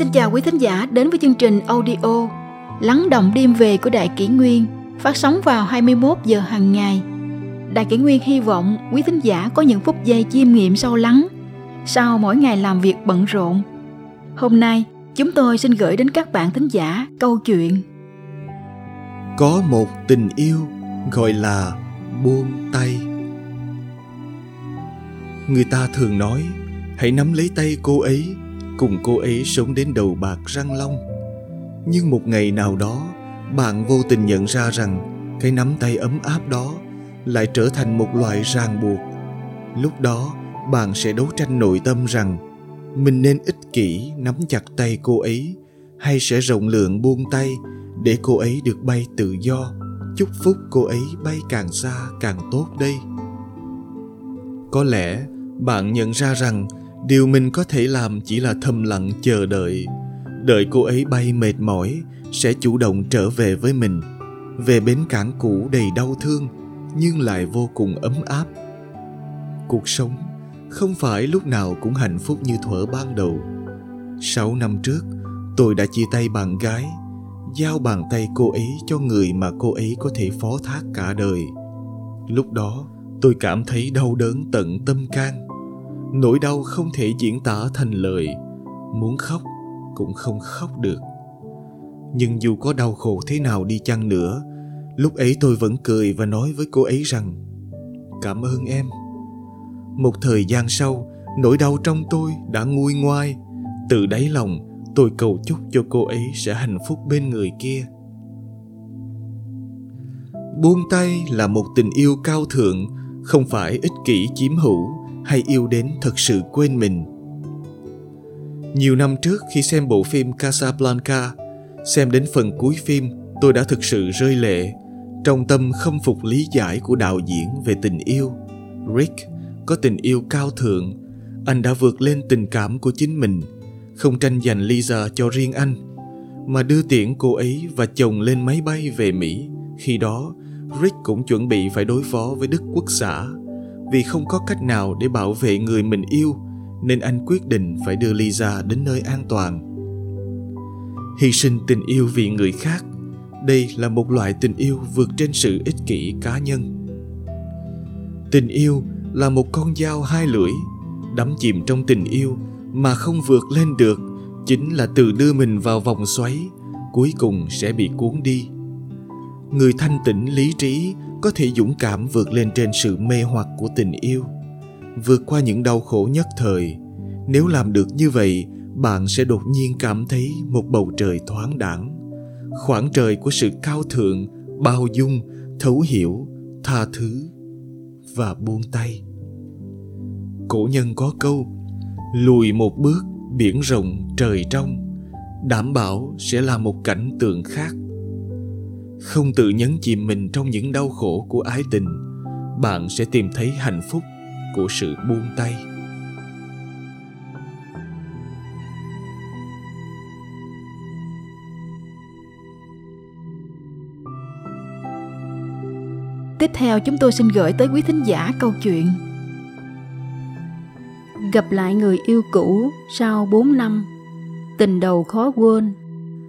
Xin chào quý thính giả đến với chương trình audio Lắng động đêm về của Đại Kỷ Nguyên phát sóng vào 21 giờ hàng ngày. Đại Kỷ Nguyên hy vọng quý thính giả có những phút giây chiêm nghiệm sâu lắng sau mỗi ngày làm việc bận rộn. Hôm nay, chúng tôi xin gửi đến các bạn thính giả câu chuyện Có một tình yêu gọi là buông tay. Người ta thường nói hãy nắm lấy tay cô ấy cùng cô ấy sống đến đầu bạc răng long. Nhưng một ngày nào đó, bạn vô tình nhận ra rằng cái nắm tay ấm áp đó lại trở thành một loại ràng buộc. Lúc đó, bạn sẽ đấu tranh nội tâm rằng mình nên ích kỷ nắm chặt tay cô ấy hay sẽ rộng lượng buông tay để cô ấy được bay tự do. Chúc phúc cô ấy bay càng xa càng tốt đây. Có lẽ bạn nhận ra rằng điều mình có thể làm chỉ là thầm lặng chờ đợi. Đợi cô ấy bay mệt mỏi, sẽ chủ động trở về với mình. Về bến cảng cũ đầy đau thương, nhưng lại vô cùng ấm áp. Cuộc sống không phải lúc nào cũng hạnh phúc như thuở ban đầu. Sáu năm trước, tôi đã chia tay bạn gái, giao bàn tay cô ấy cho người mà cô ấy có thể phó thác cả đời. Lúc đó, tôi cảm thấy đau đớn tận tâm can nỗi đau không thể diễn tả thành lời. Muốn khóc cũng không khóc được. Nhưng dù có đau khổ thế nào đi chăng nữa, lúc ấy tôi vẫn cười và nói với cô ấy rằng, cảm ơn em. Một thời gian sau, nỗi đau trong tôi đã nguôi ngoai. Từ đáy lòng, tôi cầu chúc cho cô ấy sẽ hạnh phúc bên người kia. Buông tay là một tình yêu cao thượng, không phải ích kỷ chiếm hữu hay yêu đến thật sự quên mình nhiều năm trước khi xem bộ phim Casablanca, xem đến phần cuối phim, tôi đã thực sự rơi lệ, trong tâm khâm phục lý giải của đạo diễn về tình yêu. Rick có tình yêu cao thượng, anh đã vượt lên tình cảm của chính mình, không tranh giành Lisa cho riêng anh, mà đưa tiễn cô ấy và chồng lên máy bay về Mỹ. Khi đó, Rick cũng chuẩn bị phải đối phó với Đức Quốc xã vì không có cách nào để bảo vệ người mình yêu nên anh quyết định phải đưa Lisa đến nơi an toàn. Hy sinh tình yêu vì người khác, đây là một loại tình yêu vượt trên sự ích kỷ cá nhân. Tình yêu là một con dao hai lưỡi, đắm chìm trong tình yêu mà không vượt lên được chính là tự đưa mình vào vòng xoáy, cuối cùng sẽ bị cuốn đi. Người thanh tĩnh lý trí có thể dũng cảm vượt lên trên sự mê hoặc của tình yêu. Vượt qua những đau khổ nhất thời, nếu làm được như vậy, bạn sẽ đột nhiên cảm thấy một bầu trời thoáng đẳng khoảng trời của sự cao thượng, bao dung, thấu hiểu, tha thứ và buông tay. Cổ nhân có câu, lùi một bước, biển rộng, trời trong. Đảm bảo sẽ là một cảnh tượng khác không tự nhấn chìm mình trong những đau khổ của ái tình, bạn sẽ tìm thấy hạnh phúc của sự buông tay. Tiếp theo, chúng tôi xin gửi tới quý thính giả câu chuyện. Gặp lại người yêu cũ sau 4 năm, Tình đầu khó quên,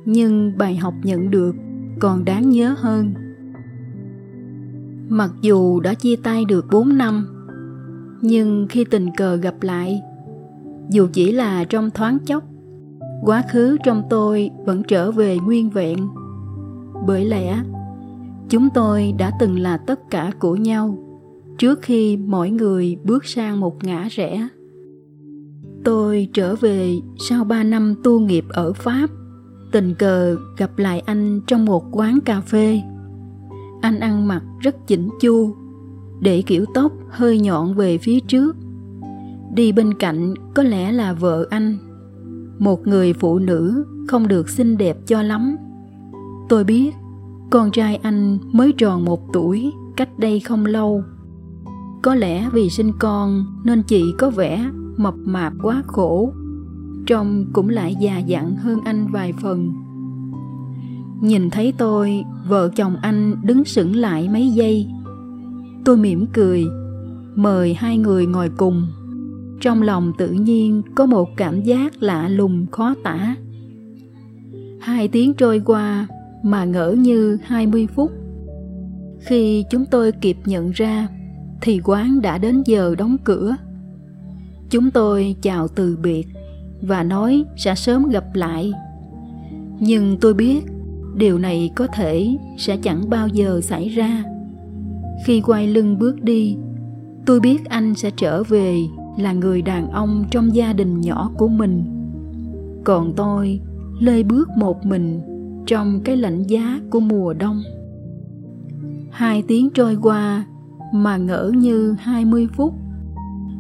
Nhưng bài học nhận được còn đáng nhớ hơn. Mặc dù đã chia tay được 4 năm, Nhưng khi tình cờ gặp lại, Dù chỉ là trong thoáng chốc, Quá khứ trong tôi vẫn trở về nguyên vẹn. Bởi lẽ, chúng tôi đã từng là tất cả của nhau trước khi mỗi người bước sang một ngã rẽ. Tôi trở về sau ba năm tu nghiệp ở pháp tình cờ gặp lại anh trong một quán cà phê. Anh ăn mặc rất chỉnh chu, để kiểu tóc hơi nhọn về phía trước. Đi bên cạnh có lẽ là vợ anh, một người phụ nữ không được xinh đẹp cho lắm. Tôi biết con trai anh mới tròn một tuổi, cách đây không lâu. Có lẽ vì sinh con nên chị có vẻ mập mạp quá khổ trông cũng lại già dặn hơn anh vài phần. Nhìn thấy tôi, vợ chồng anh đứng sững lại mấy giây. Tôi mỉm cười, mời hai người ngồi cùng. Trong lòng tự nhiên có một cảm giác lạ lùng khó tả. Hai tiếng trôi qua mà ngỡ như 20 phút. Khi chúng tôi kịp nhận ra, thì quán đã đến giờ đóng cửa. Chúng tôi chào từ biệt và nói sẽ sớm gặp lại. Nhưng tôi biết điều này có thể sẽ chẳng bao giờ xảy ra. Khi quay lưng bước đi, tôi biết anh sẽ trở về là người đàn ông trong gia đình nhỏ của mình. Còn tôi lê bước một mình trong cái lạnh giá của mùa đông. Hai tiếng trôi qua mà ngỡ như hai mươi phút.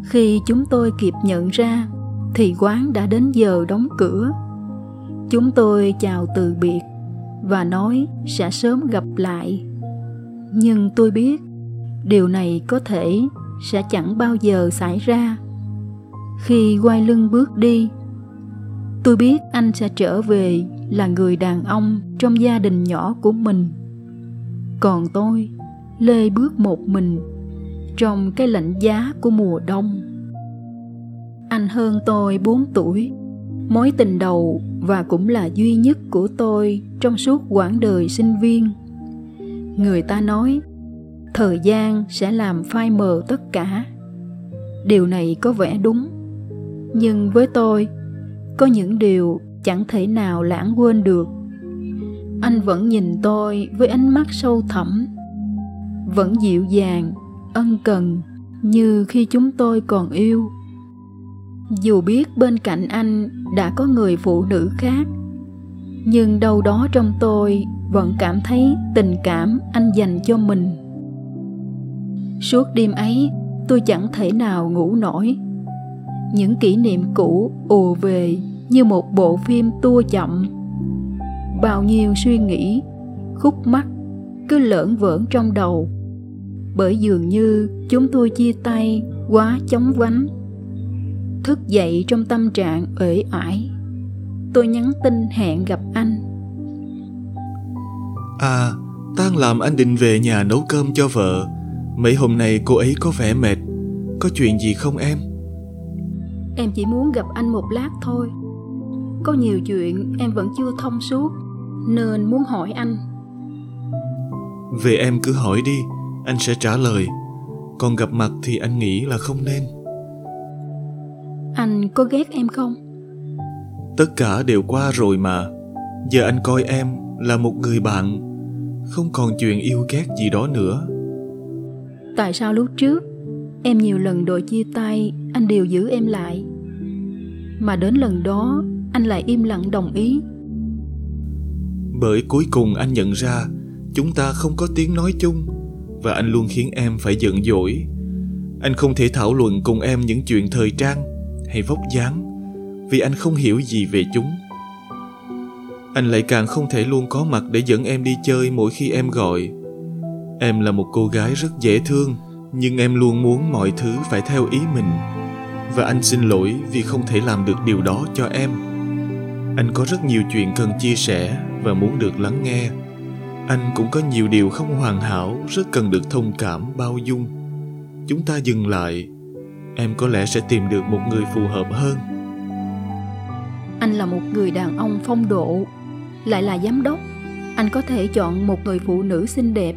Khi chúng tôi kịp nhận ra thì quán đã đến giờ đóng cửa. Chúng tôi chào từ biệt và nói sẽ sớm gặp lại. Nhưng tôi biết điều này có thể sẽ chẳng bao giờ xảy ra. Khi quay lưng bước đi, tôi biết anh sẽ trở về là người đàn ông trong gia đình nhỏ của mình còn tôi lê bước một mình trong cái lạnh giá của mùa đông anh hơn tôi 4 tuổi. Mối tình đầu và cũng là duy nhất của tôi trong suốt quãng đời sinh viên. Người ta nói, thời gian sẽ làm phai mờ tất cả. Điều này có vẻ đúng. Nhưng với tôi, có những điều chẳng thể nào lãng quên được. Anh vẫn nhìn tôi với ánh mắt sâu thẳm, vẫn dịu dàng, ân cần như khi chúng tôi còn yêu dù biết bên cạnh anh đã có người phụ nữ khác, nhưng đâu đó trong tôi vẫn cảm thấy tình cảm anh dành cho mình. Suốt đêm ấy, tôi chẳng thể nào ngủ nổi. Những kỷ niệm cũ ùa về như một bộ phim tua chậm. Bao nhiêu suy nghĩ, khúc mắc cứ lởn vởn trong đầu. Bởi dường như chúng tôi chia tay quá chóng vánh thức dậy trong tâm trạng uể oải. Tôi nhắn tin hẹn gặp anh. À tan làm anh định về nhà nấu cơm cho vợ. Mấy hôm nay cô ấy có vẻ mệt. Có chuyện gì không em? Em chỉ muốn gặp anh một lát thôi. Có nhiều chuyện em vẫn chưa thông suốt nên muốn hỏi anh. Về em cứ hỏi đi anh sẽ trả lời. Còn gặp mặt thì anh nghĩ là không nên anh có ghét em không? Tất cả đều qua rồi mà. Giờ anh coi em là một người bạn không còn chuyện yêu ghét gì đó nữa. Tại sao lúc trước em nhiều lần đòi chia tay anh đều giữ em lại? Mà đến lần đó anh lại im lặng đồng ý. Bởi cuối cùng anh nhận ra chúng ta không có tiếng nói chung và anh luôn khiến em phải giận dỗi. Anh không thể thảo luận cùng em những chuyện thời trang hay vóc dáng, vì anh không hiểu gì về chúng. Anh lại càng không thể luôn có mặt để dẫn em đi chơi mỗi khi em gọi. Em là một cô gái rất dễ thương, nhưng em luôn muốn mọi thứ phải theo ý mình. Và anh xin lỗi vì không thể làm được điều đó cho em. Anh có rất nhiều chuyện cần chia sẻ và muốn được lắng nghe. Anh cũng có nhiều điều không hoàn hảo, rất cần được thông cảm, bao dung. Chúng ta dừng lại em có lẽ sẽ tìm được một người phù hợp hơn. Anh là một người đàn ông phong độ lại là giám đốc. Anh có thể chọn một người phụ nữ xinh đẹp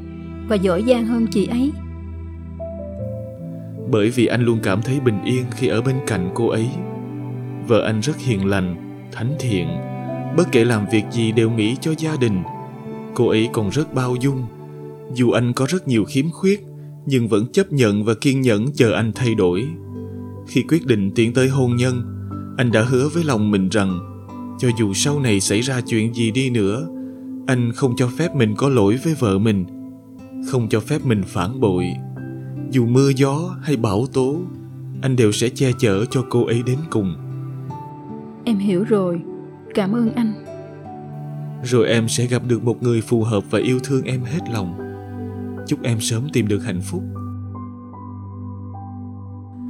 và giỏi giang hơn chị ấy. Bởi vì anh luôn cảm thấy bình yên khi ở bên cạnh cô ấy. Vợ anh rất hiền lành thánh thiện. Bất kể làm việc gì đều nghĩ cho gia đình. Cô ấy còn rất bao dung. Dù anh có rất nhiều khiếm khuyết nhưng vẫn chấp nhận và kiên nhẫn chờ anh thay đổi khi quyết định tiến tới hôn nhân anh đã hứa với lòng mình rằng cho dù sau này xảy ra chuyện gì đi nữa anh không cho phép mình có lỗi với vợ mình không cho phép mình phản bội. Dù mưa gió hay bão tố anh đều sẽ che chở cho cô ấy đến cùng. Em hiểu rồi. Cảm ơn anh. Rồi em sẽ gặp được một người phù hợp và yêu thương em hết lòng. Chúc em sớm tìm được hạnh phúc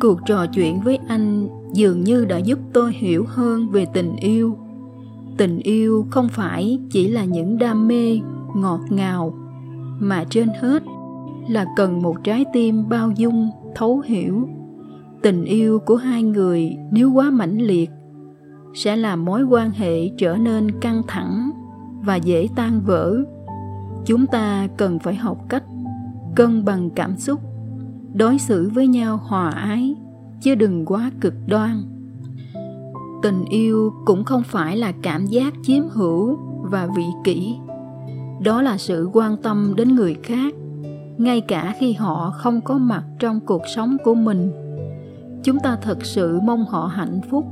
cuộc trò chuyện với anh dường như đã giúp tôi hiểu hơn về tình yêu. Tình yêu không phải chỉ là những đam mê, ngọt ngào, mà trên hết là cần một trái tim bao dung, thấu hiểu. Tình yêu của hai người nếu quá mãnh liệt sẽ làm mối quan hệ trở nên căng thẳng và dễ tan vỡ. Chúng ta cần phải học cách cân bằng cảm xúc đối xử với nhau hòa ái, chứ đừng quá cực đoan. Tình yêu cũng không phải là cảm giác chiếm hữu và vị kỷ. Đó là sự quan tâm đến người khác, ngay cả khi họ không có mặt trong cuộc sống của mình. Chúng ta thật sự mong họ hạnh phúc,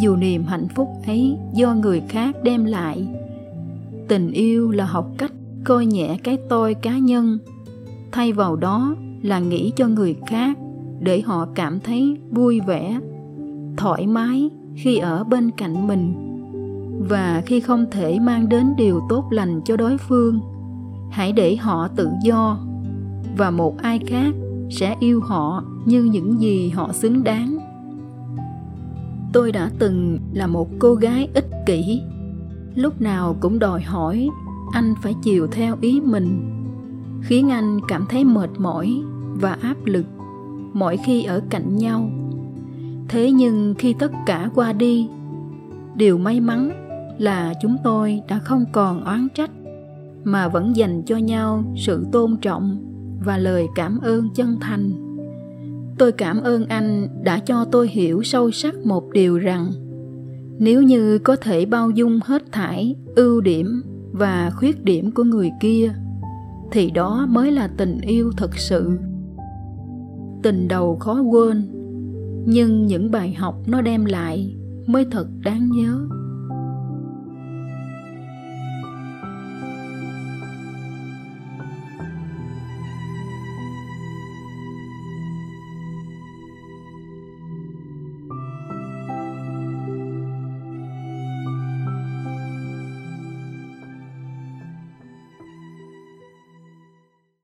dù niềm hạnh phúc ấy do người khác đem lại. Tình yêu là học cách coi nhẹ cái tôi cá nhân. Thay vào đó là nghĩ cho người khác để họ cảm thấy vui vẻ, thoải mái khi ở bên cạnh mình và khi không thể mang đến điều tốt lành cho đối phương. Hãy để họ tự do và một ai khác sẽ yêu họ như những gì họ xứng đáng. Tôi đã từng là một cô gái ích kỷ. Lúc nào cũng đòi hỏi anh phải chiều theo ý mình khiến anh cảm thấy mệt mỏi và áp lực mỗi khi ở cạnh nhau. Thế nhưng khi tất cả qua đi, điều may mắn là chúng tôi đã không còn oán trách mà vẫn dành cho nhau sự tôn trọng và lời cảm ơn chân thành. Tôi cảm ơn anh đã cho tôi hiểu sâu sắc một điều rằng nếu như có thể bao dung hết thảy ưu điểm và khuyết điểm của người kia thì đó mới là tình yêu thật sự. Tình đầu khó quên, nhưng những bài học nó đem lại mới thật đáng nhớ.